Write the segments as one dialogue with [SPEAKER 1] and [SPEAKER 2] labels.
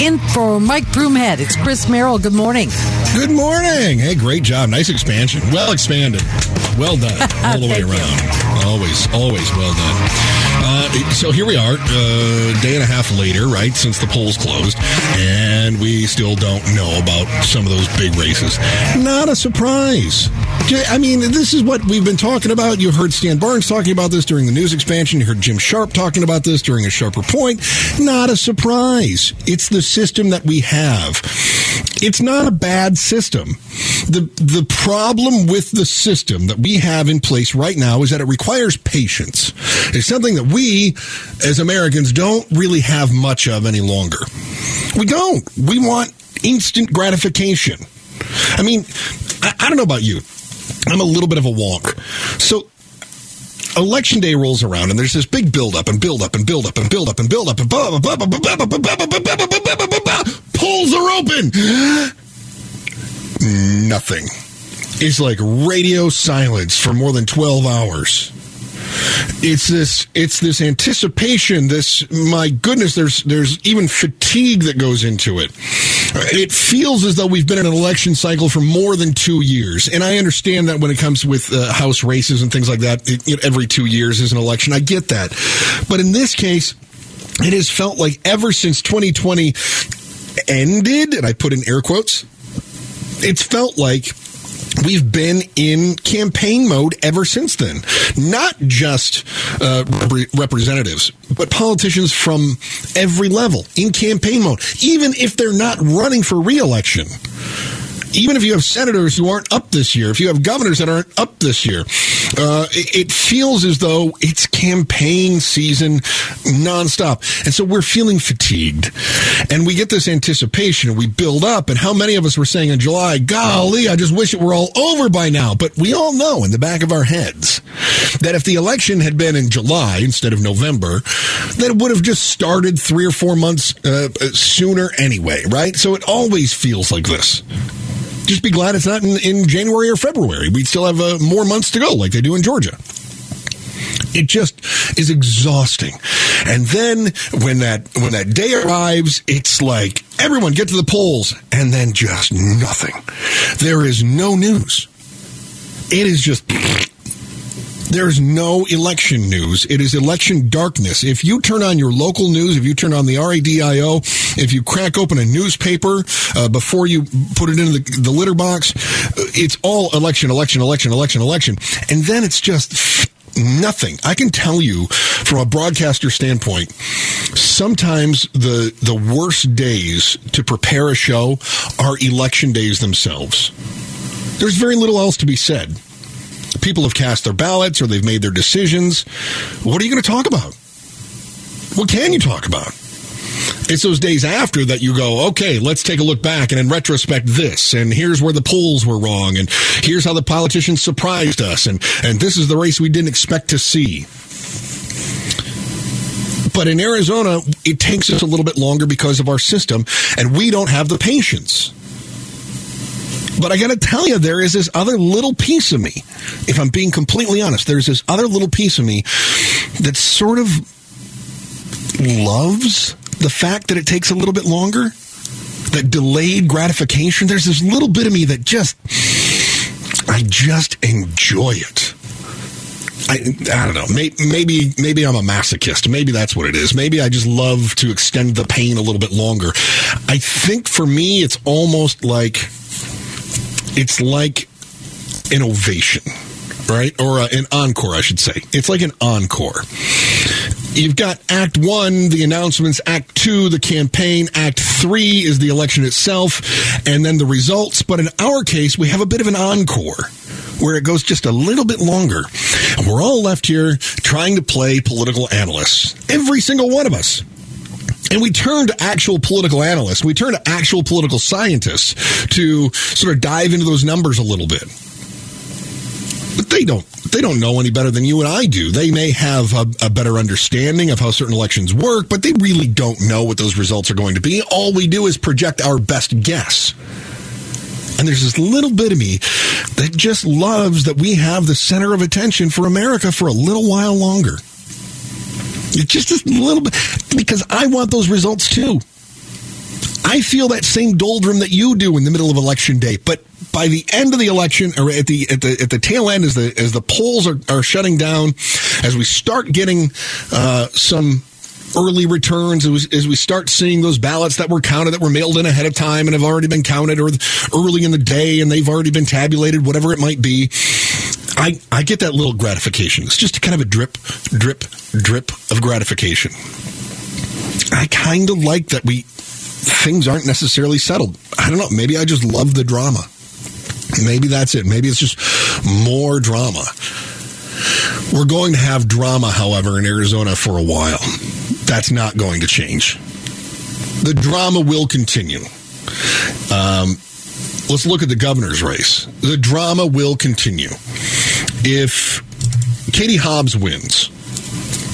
[SPEAKER 1] In for Mike Broomhead, it's Chris Merrill. Good morning.
[SPEAKER 2] Good morning. Hey, great job. Nice expansion. Well expanded. Well done. All the way
[SPEAKER 1] around. you.
[SPEAKER 2] Always, always well done. Uh, so here we are, uh, day and a half later, right, since the polls closed, and we still don't know about some of those big races. Not a surprise. I mean, this is what we've been talking about. You heard Stan Barnes talking about this during the news expansion. You heard Jim Sharpe talking about this during a sharper point. Not a surprise. It's the system that we have. It's not a bad system. The the problem with the system that we have in place right now is that it requires patience. It's something that we as Americans don't really have much of any longer. We don't. We want instant gratification. I mean, I, I don't know about you. I'm a little bit of a wonk. So election day rolls around and there's this big build up and build up and build up and build up and build up and polls are open. Nothing. It's like radio silence for more than 12 hours. It's this it's this anticipation, this my goodness, there's there's even fatigue that goes into it. It feels as though we've been in an election cycle for more than two years. And I understand that when it comes with uh, House races and things like that, it, it, every two years is an election. I get that. But in this case, it has felt like ever since 2020 ended, and I put in air quotes, it's felt like we've been in campaign mode ever since then. Not just uh, rep- representatives, but politicians from every level in campaign mode, even if they're not running for reelection. Even if you have senators who aren't up this year, if you have governors that aren't up this year, uh, it, it feels as though it's campaign season nonstop. And so we're feeling fatigued. And we get this anticipation and we build up. And how many of us were saying in July, golly, I just wish it were all over by now. But we all know in the back of our heads that if the election had been in July instead of November, that it would have just started three or four months uh, sooner anyway, right? So it always feels like this just be glad it's not in, in January or February. We still have uh, more months to go, like they do in Georgia. It just is exhausting. And then when that when that day arrives, it's like everyone get to the polls, and then just nothing. There is no news. It is just there's no election news. It is election darkness. If you turn on your local news, if you turn on the RADIO, if you crack open a newspaper uh, before you put it into the, the litter box, uh, it's all election, election, election, election, election. And then it's just nothing. I can tell you from a broadcaster standpoint, sometimes the the worst days to prepare a show are election days themselves. There's very little else to be said people have cast their ballots or they've made their decisions. What are you going to talk about? What can you talk about? It's those days after that you go, okay, let's take a look back and in retrospect this, and here's where the polls were wrong, and here's how the politicians surprised us, and, and this is the race we didn't expect to see. But in Arizona, it takes us a little bit longer because of our system, and we don't have the patience. But I got to tell you, there is this other little piece of me. If I'm being completely honest, there's this other little piece of me that sort of loves the fact that it takes a little bit longer. That delayed gratification. There's this little bit of me that just, I just enjoy it. I, I don't know. Maybe, maybe maybe I'm a masochist. Maybe that's what it is. Maybe I just love to extend the pain a little bit longer. I think for me, it's almost like it's like an ovation, right? Or uh, an encore, I should say. It's like an encore. You've got Act One, the announcements, Act Two, the campaign, Act Three is the election itself, and then the results. But in our case, we have a bit of an encore where it goes just a little bit longer. And we're all left here trying to play political analysts. Every single one of us. And we turn to actual political analysts. We turn to actual political scientists to sort of dive into those numbers a little bit. But they don't. They don't know any better than you and I do. They may have a, a, better understanding of how certain elections work, but they really don't know what those results are going to be. All we do is project our best guess. And there's this little bit of me that just loves that we have the center of attention for America for a little while longer. Just a little bit because I want those results too. I feel that same doldrum that you do in the middle of election day, but by the end of the election or at the at the at the tail end as the as the polls are, are shutting down as we start getting uh, some early returns as, as we start seeing those ballots that were counted that were mailed in ahead of time and have already been counted or early in the day and they've already been tabulated whatever it might be I, I get that little gratification. It's just kind of a drip, drip, drip of gratification. I kind of like that we things aren't necessarily settled. I don't know. Maybe I just love the drama. Maybe that's it. Maybe it's just more drama. We're going to have drama, however, in Arizona for a while. That's not going to change. The drama will continue. Um, let's look at the governor's race. The drama will continue. If Katie Hobbs wins,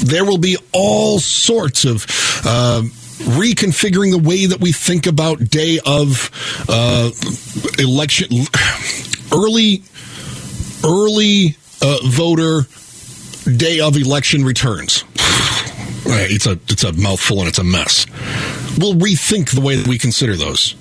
[SPEAKER 2] there will be all sorts of uh, reconfiguring the way that we think about day of uh, election, early, early uh, voter day of election returns. It's a it's a mouthful and it's a mess. We'll rethink the way that we consider those.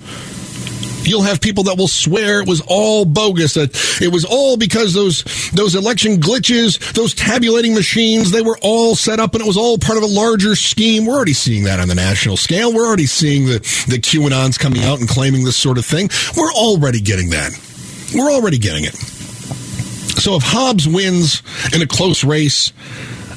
[SPEAKER 2] You'll have people that will swear it was all bogus, that it was all because those those election glitches, those tabulating machines, they were all set up and it was all part of a larger scheme. We're already seeing that on the national scale. We're already seeing the, the QAnons coming out and claiming this sort of thing. We're already getting that. We're already getting it. So if Hobbs wins in a close race,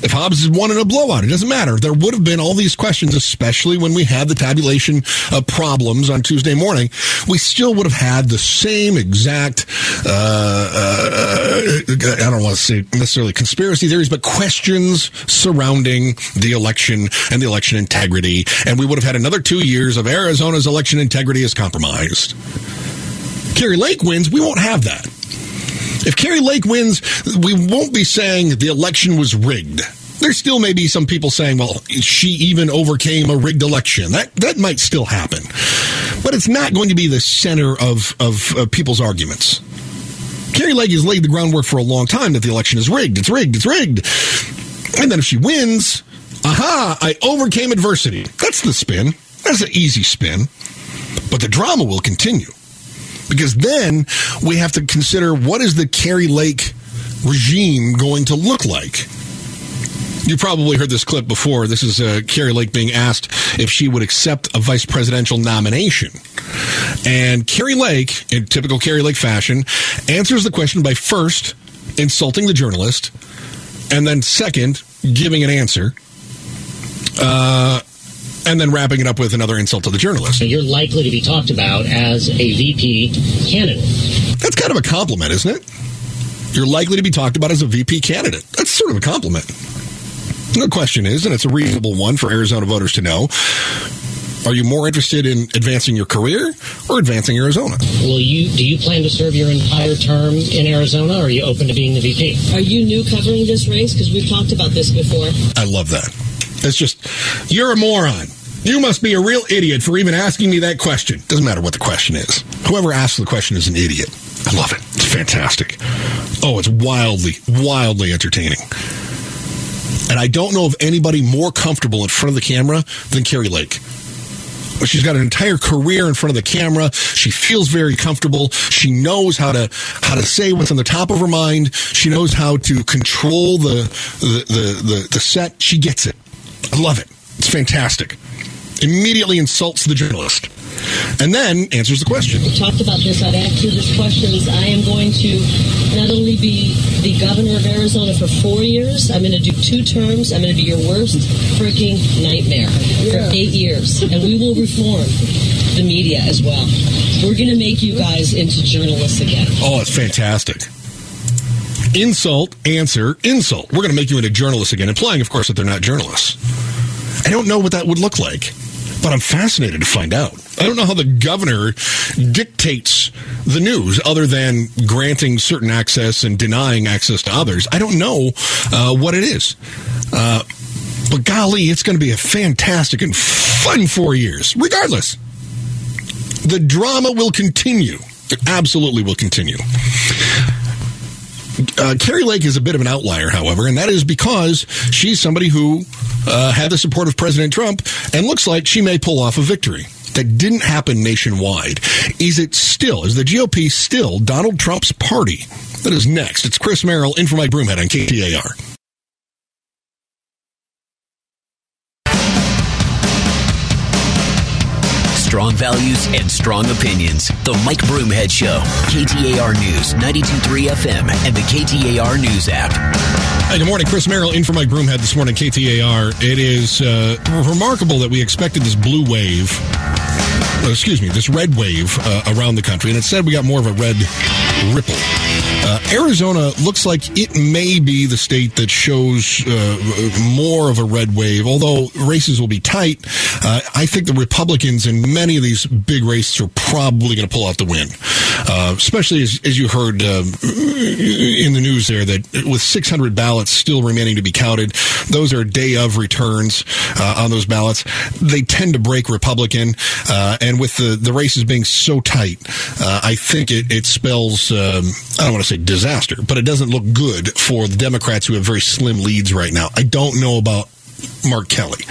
[SPEAKER 2] if Hobbs had won in a blowout, it doesn't matter. There would have been all these questions, especially when we had the tabulation uh, problems on Tuesday morning. We still would have had the same exact, uh, uh, I don't want to say necessarily conspiracy theories, but questions surrounding the election and the election integrity. And we would have had another two years of Arizona's election integrity is compromised. Kari Lake wins, we won't have that. If Kari Lake wins, we won't be saying the election was rigged. There still may be some people saying, well, she even overcame a rigged election. That that might still happen. But it's not going to be the center of, of, of people's arguments. Kari Lake has laid the groundwork for a long time that the election is rigged. It's rigged. It's rigged. And then if she wins, aha, I overcame adversity. That's the spin. That's an easy spin. But the drama will continue because then we have to consider what is the Kari Lake regime going to look like. You probably heard this clip before. This is uh, Kari Lake being asked if she would accept a vice presidential nomination. And Kari Lake, in typical Kari Lake fashion, answers the question by first insulting the journalist and then second giving an answer. Uh, and then wrapping it up with another insult to the journalist.
[SPEAKER 3] You're likely to be talked about as a VP candidate.
[SPEAKER 2] That's kind of a compliment, isn't it? You're likely to be talked about as a VP candidate. That's sort of a compliment. The question is, and it's a reasonable one for Arizona voters to know, are you more interested in advancing your career or advancing Arizona?
[SPEAKER 3] Will you do you plan to serve your entire term in Arizona or are you open to being the VP?
[SPEAKER 4] Are you new covering this race? Because we've talked about this before.
[SPEAKER 2] I love that. It's just, you're a moron. You must be a real idiot for even asking me that question. Doesn't matter what the question is. Whoever asks the question is an idiot. I love it. It's fantastic. Oh, it's wildly, wildly entertaining. And I don't know of anybody more comfortable in front of the camera than Kari Lake. She's got an entire career in front of the camera. She feels very comfortable. She knows how to how to say what's on the top of her mind. She knows how to control the the the, the, the set. She gets it. I love it. It's fantastic. Immediately insults the journalist and then answers the question.
[SPEAKER 4] We talked about this. I've asked you this questions. I am going to not only be the governor of Arizona for four years, I'm going to do two terms. I'm going to be your worst freaking nightmare for eight years. And we will reform the media as well. We're going to make you guys into journalists again.
[SPEAKER 2] Oh, it's fantastic. Insult, answer, insult. We're going to make you into journalists again, implying, of course, that they're not journalists. I don't know what that would look like, but I'm fascinated to find out. I don't know how the governor dictates the news other than granting certain access and denying access to others. I don't know uh, what it is. Uh, but golly, it's going to be a fantastic and fun four years, regardless. The drama will continue. It absolutely will continue. Uh, Kari Lake is a bit of an outlier, however, and that is because she's somebody who uh, had the support of President Trump and looks like she may pull off a victory. that didn't happen nationwide. Is it still, is the GOP still Donald Trump's party? That is next. It's Chris Merrill in for Mike Broomhead on KTAR.
[SPEAKER 5] Strong values and strong opinions. The Mike Broomhead Show. KTAR News, 92.3 FM, and the KTAR News app.
[SPEAKER 2] Hey, good morning. Chris Merrill in for Mike Broomhead this morning, KTAR. It is uh, remarkable that we expected this blue wave, uh, excuse me, this red wave uh, around the country, and instead we got more of a red ripple. Uh, Arizona looks like it may be the state that shows uh, more of a red wave, although races will be tight. Uh, I think the Republicans in many of these big races are probably going to pull out the win, uh, especially as, as you heard uh, in the news there that with 600 ballots still remaining to be counted, those are day of returns uh, on those ballots. They tend to break Republican, and with the, the races being so tight, I think it, it spells, um, I don't want to say disaster, but it doesn't look good for the Democrats who have very slim leads right now. I don't know about Mark Kelly.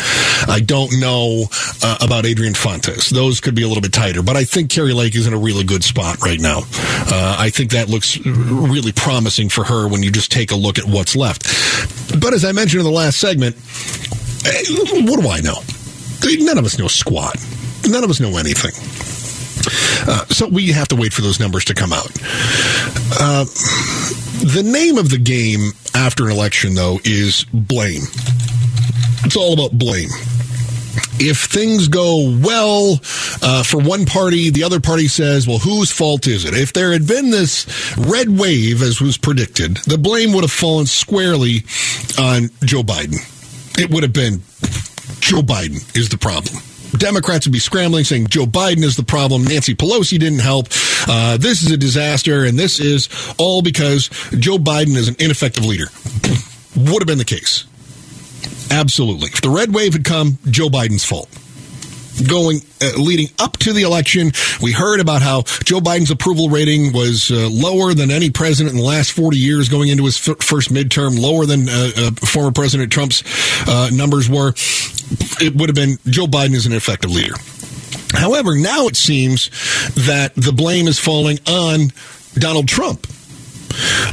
[SPEAKER 2] I don't know uh, about Adrian Fontes. Those could be a little bit tighter, but I think Kari Lake is in a really good spot right now. Uh, I think that looks really promising for her when you just take a look at what's left. But as I mentioned in the last segment, eh, what do I know? None of us know squat. None of us know anything. Uh, so we have to wait for those numbers to come out. Uh, the name of the game after an election, though, is blame. It's all about blame. If things go well uh, for one party, the other party says, well, whose fault is it? If there had been this red wave, as was predicted, the blame would have fallen squarely on Joe Biden. It would have been Joe Biden is the problem. Democrats would be scrambling, saying Joe Biden is the problem. Nancy Pelosi didn't help. Uh, this is a disaster, and this is all because Joe Biden is an ineffective leader. Would have been the case. Absolutely. If the red wave had come, Joe Biden's fault going uh, leading up to the election, we heard about how Joe Biden's approval rating was uh, lower than any president in the last 40 years going into his f- first midterm, lower than uh, uh former President Trump's uh, numbers were. It would have been Joe Biden is an effective leader. However, now it seems that the blame is falling on Donald Trump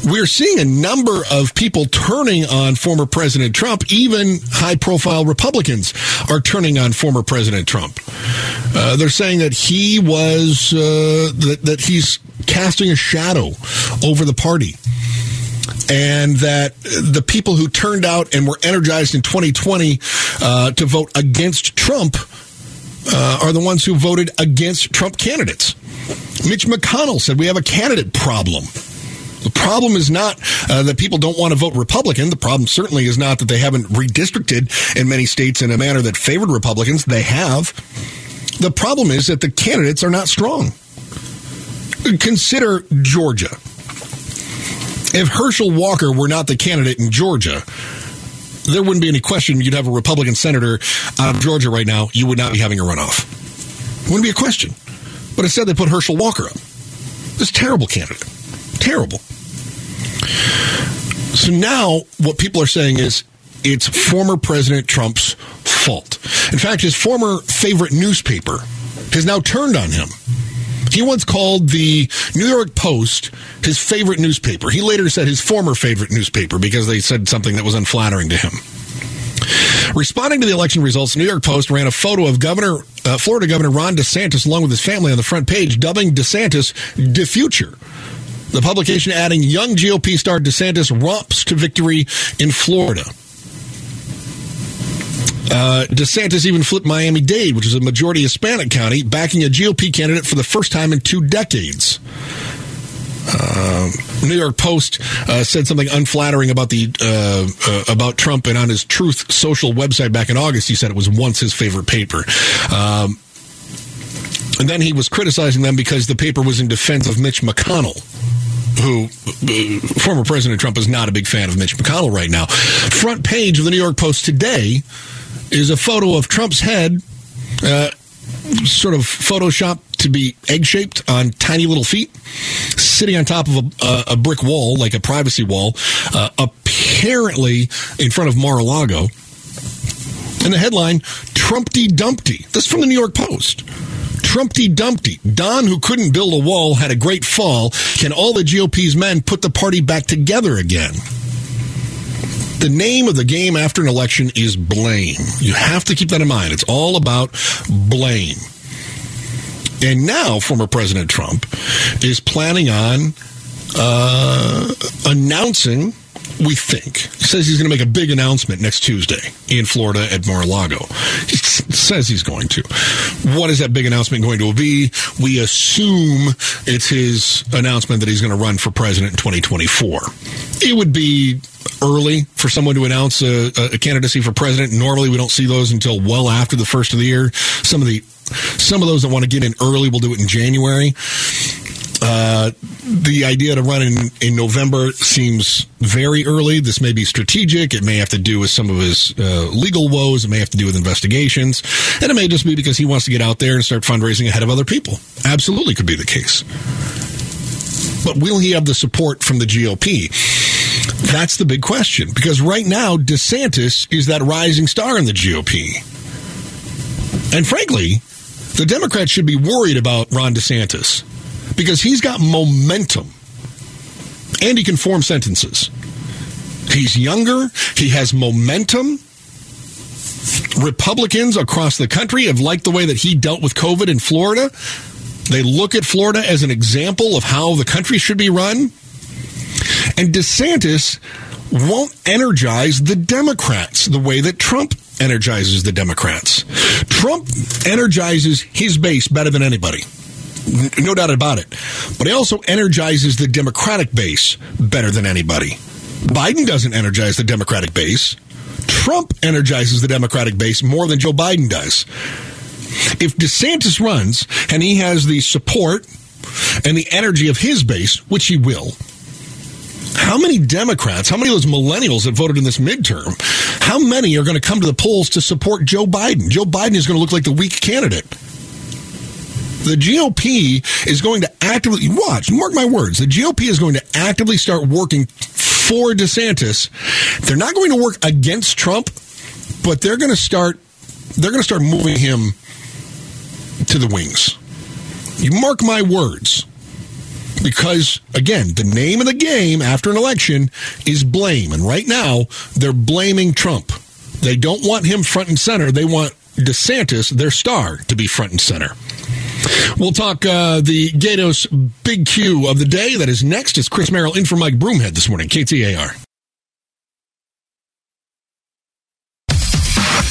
[SPEAKER 2] we're seeing a number of people turning on former President Trump. Even high profile Republicans are turning on former President Trump. Uh, they're saying that he was, uh, that, that he's casting a shadow over the party and that the people who turned out and were energized in 2020 uh, to vote against Trump uh, are the ones who voted against Trump candidates. Mitch McConnell said we have a candidate problem. The problem is not uh, that people don't want to vote Republican. The problem certainly is not that they haven't redistricted in many states in a manner that favored Republicans. They have. The problem is that the candidates are not strong. Consider Georgia. If Herschel Walker were not the candidate in Georgia, there wouldn't be any question you'd have a Republican senator out of Georgia right now. You would not be having a runoff. Wouldn't be a question. But instead, they put Herschel Walker up. This terrible candidate. Terrible. So now what people are saying is it's former President Trump's fault. In fact, his former favorite newspaper has now turned on him. He once called the New York Post his favorite newspaper. He later said his former favorite newspaper because they said something that was unflattering to him. Responding to the election results, New York Post ran a photo of Governor uh, Florida Governor Ron DeSantis along with his family on the front page, dubbing DeSantis "the future." The publication adding young GOP star DeSantis romps to victory in Florida. Uh, DeSantis even flipped Miami Dade, which is a majority Hispanic county, backing a GOP candidate for the first time in two decades. Uh, New York Post uh, said something unflattering about the uh, uh about Trump, and on his Truth Social website back in August, he said it was once his favorite paper. Um, and then he was criticizing them because the paper was in defense of Mitch McConnell who uh, former President Trump is not a big fan of Mitch McConnell right now. Front page of the New York Post today is a photo of Trump's head, uh, sort of photoshopped to be egg shaped on tiny little feet, sitting on top of a, a brick wall, like a privacy wall, uh, apparently in front of Mar a Lago. And the headline, Trumpty Dumpty. This is from the New York Post. Trumpty Dumpty. Don, who couldn't build a wall, had a great fall. Can all the GOP's men put the party back together again? The name of the game after an election is blame. You have to keep that in mind. It's all about blame. And now, former President Trump is planning on uh, announcing we think. He says he's going to make a big announcement next Tuesday in Florida at Mar-a-Lago. He says he's going to. What is that big announcement going to be? We assume it's his announcement that he's going to run for president in 2024. It would be early for someone to announce a, a candidacy for president. Normally, we don't see those until well after the first of the year. Some of the some of those that want to get in early will do it in January. Uh, the idea to run in, in November seems very early. This may be strategic. It may have to do with some of his uh, legal woes. It may have to do with investigations. And it may just be because he wants to get out there and start fundraising ahead of other people. Absolutely could be the case. But will he have the support from the GOP? That's the big question. Because right now, DeSantis is that rising star in the GOP. And frankly, the Democrats should be worried about Ron DeSantis because he's got momentum and he can form sentences. He's younger, he has momentum. Republicans across the country have liked the way that he dealt with COVID in Florida. They look at Florida as an example of how the country should be run. And DeSantis won't energize the Democrats the way that Trump energizes the Democrats. Trump energizes his base better than anybody no doubt about it. But he also energizes the Democratic base better than anybody. Biden doesn't energize the Democratic base. Trump energizes the Democratic base more than Joe Biden does. If DeSantis runs and he has the support and the energy of his base, which he will, how many Democrats, how many of those millennials that voted in this midterm, how many are going to come to the polls to support Joe Biden? Joe Biden is going to look like the weak candidate the GOP is going to actively watch, mark my words, the GOP is going to actively start working for DeSantis. They're not going to work against Trump, but they're going to start they're going to start moving him to the wings. You mark my words. Because again, the name of the game after an election is blame. And right now, they're blaming Trump. They don't want him front and center. They want DeSantis, their star, to be front and center. We'll talk uh, the Gaydos Big Q of the day. That is next. It's Chris Merrill in for Mike Broomhead this morning, KTAR.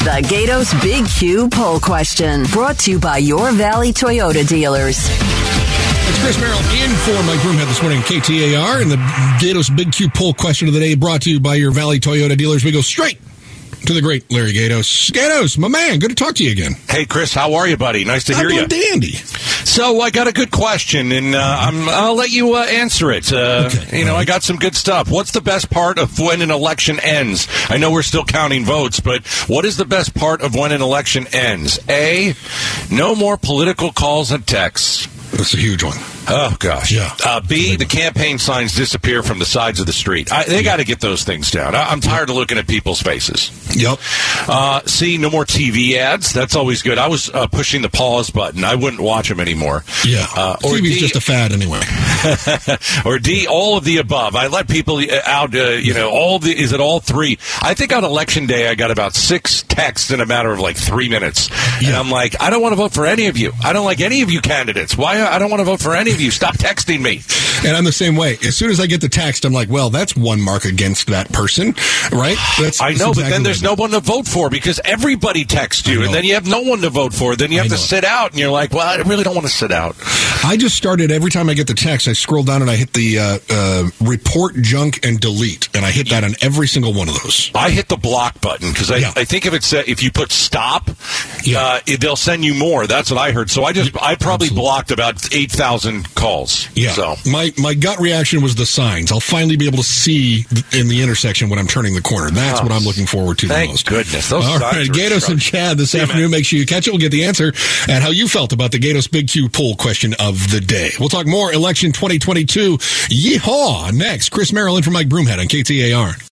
[SPEAKER 6] The Gaydos Big Q poll question brought to you by your Valley Toyota dealers.
[SPEAKER 2] It's Chris Merrill in for Mike Broomhead this morning, KTAR, and the Gaydos Big Q poll question of the day brought to you by your Valley Toyota dealers. We go straight to the great Larry Gaydos. Gaydos, my man, good to talk to you again.
[SPEAKER 7] Hey, Chris, how are you, buddy? Nice to hear
[SPEAKER 2] I'm
[SPEAKER 7] you.
[SPEAKER 2] dandy.
[SPEAKER 7] So I got a good question, and uh, I'm, I'll let you uh, answer it. Uh,
[SPEAKER 2] Okay.
[SPEAKER 7] You know, I got some good stuff. What's the best part of when an election ends? I know we're still counting votes, but what is the best part of when an election ends? A, no more political calls and texts.
[SPEAKER 2] That's a huge one.
[SPEAKER 7] Oh gosh.
[SPEAKER 2] Yeah.
[SPEAKER 7] Uh, B, the campaign signs disappear from the sides of the street. I, they got to get those things down. I, I'm tired of looking at people's faces.
[SPEAKER 2] Yep.
[SPEAKER 7] Uh, C, no more TV ads. That's always good. I was uh, pushing the pause button. I wouldn't watch them anymore.
[SPEAKER 2] Yeah.
[SPEAKER 7] Uh, or
[SPEAKER 2] TV's
[SPEAKER 7] D,
[SPEAKER 2] just a fad anyway.
[SPEAKER 7] or D, all of the above. I let people uh, out. Uh, you know, all the is it all three? I think on election day I got about six texts in a matter of like three minutes, and I'm like, I don't want to vote for any of you. I don't like any of you candidates. Why? I don't want to vote for any of you. Stop texting me.
[SPEAKER 2] And I'm the same way. As soon as I get the text, I'm like, well, that's one mark against that person, right? That's,
[SPEAKER 7] I
[SPEAKER 2] that's
[SPEAKER 7] know, but then there's no one to vote for because everybody texts you, and then you have no one to vote for. Then you have to sit out, and you're like, well, I really don't want to sit out.
[SPEAKER 2] I just started every time I get the text, I scroll down and I hit the uh, uh, report junk and delete, and I hit that on every single one of those.
[SPEAKER 7] I hit the block button because I,
[SPEAKER 2] Yeah.
[SPEAKER 7] I think if it's uh, if you put stop,
[SPEAKER 2] Yeah.
[SPEAKER 7] uh, it- they'll send you more. That's what I heard. So I just I probably
[SPEAKER 2] Absolutely.
[SPEAKER 7] blocked about eight thousand calls.
[SPEAKER 2] Yeah.
[SPEAKER 7] So
[SPEAKER 2] My my gut reaction was the signs. I'll finally be able to see in the intersection when I'm turning the corner. That's what I'm looking forward to the most.
[SPEAKER 7] goodness. Those
[SPEAKER 2] All right, Gaydos and. Chad this afternoon.
[SPEAKER 7] man.
[SPEAKER 2] Make sure you catch it. We'll get the answer and how you felt about the Gaydos Big Q poll question of the day. We'll talk more election 2022. Yeehaw! Next, Chris in for Mike Broomhead on KTAR.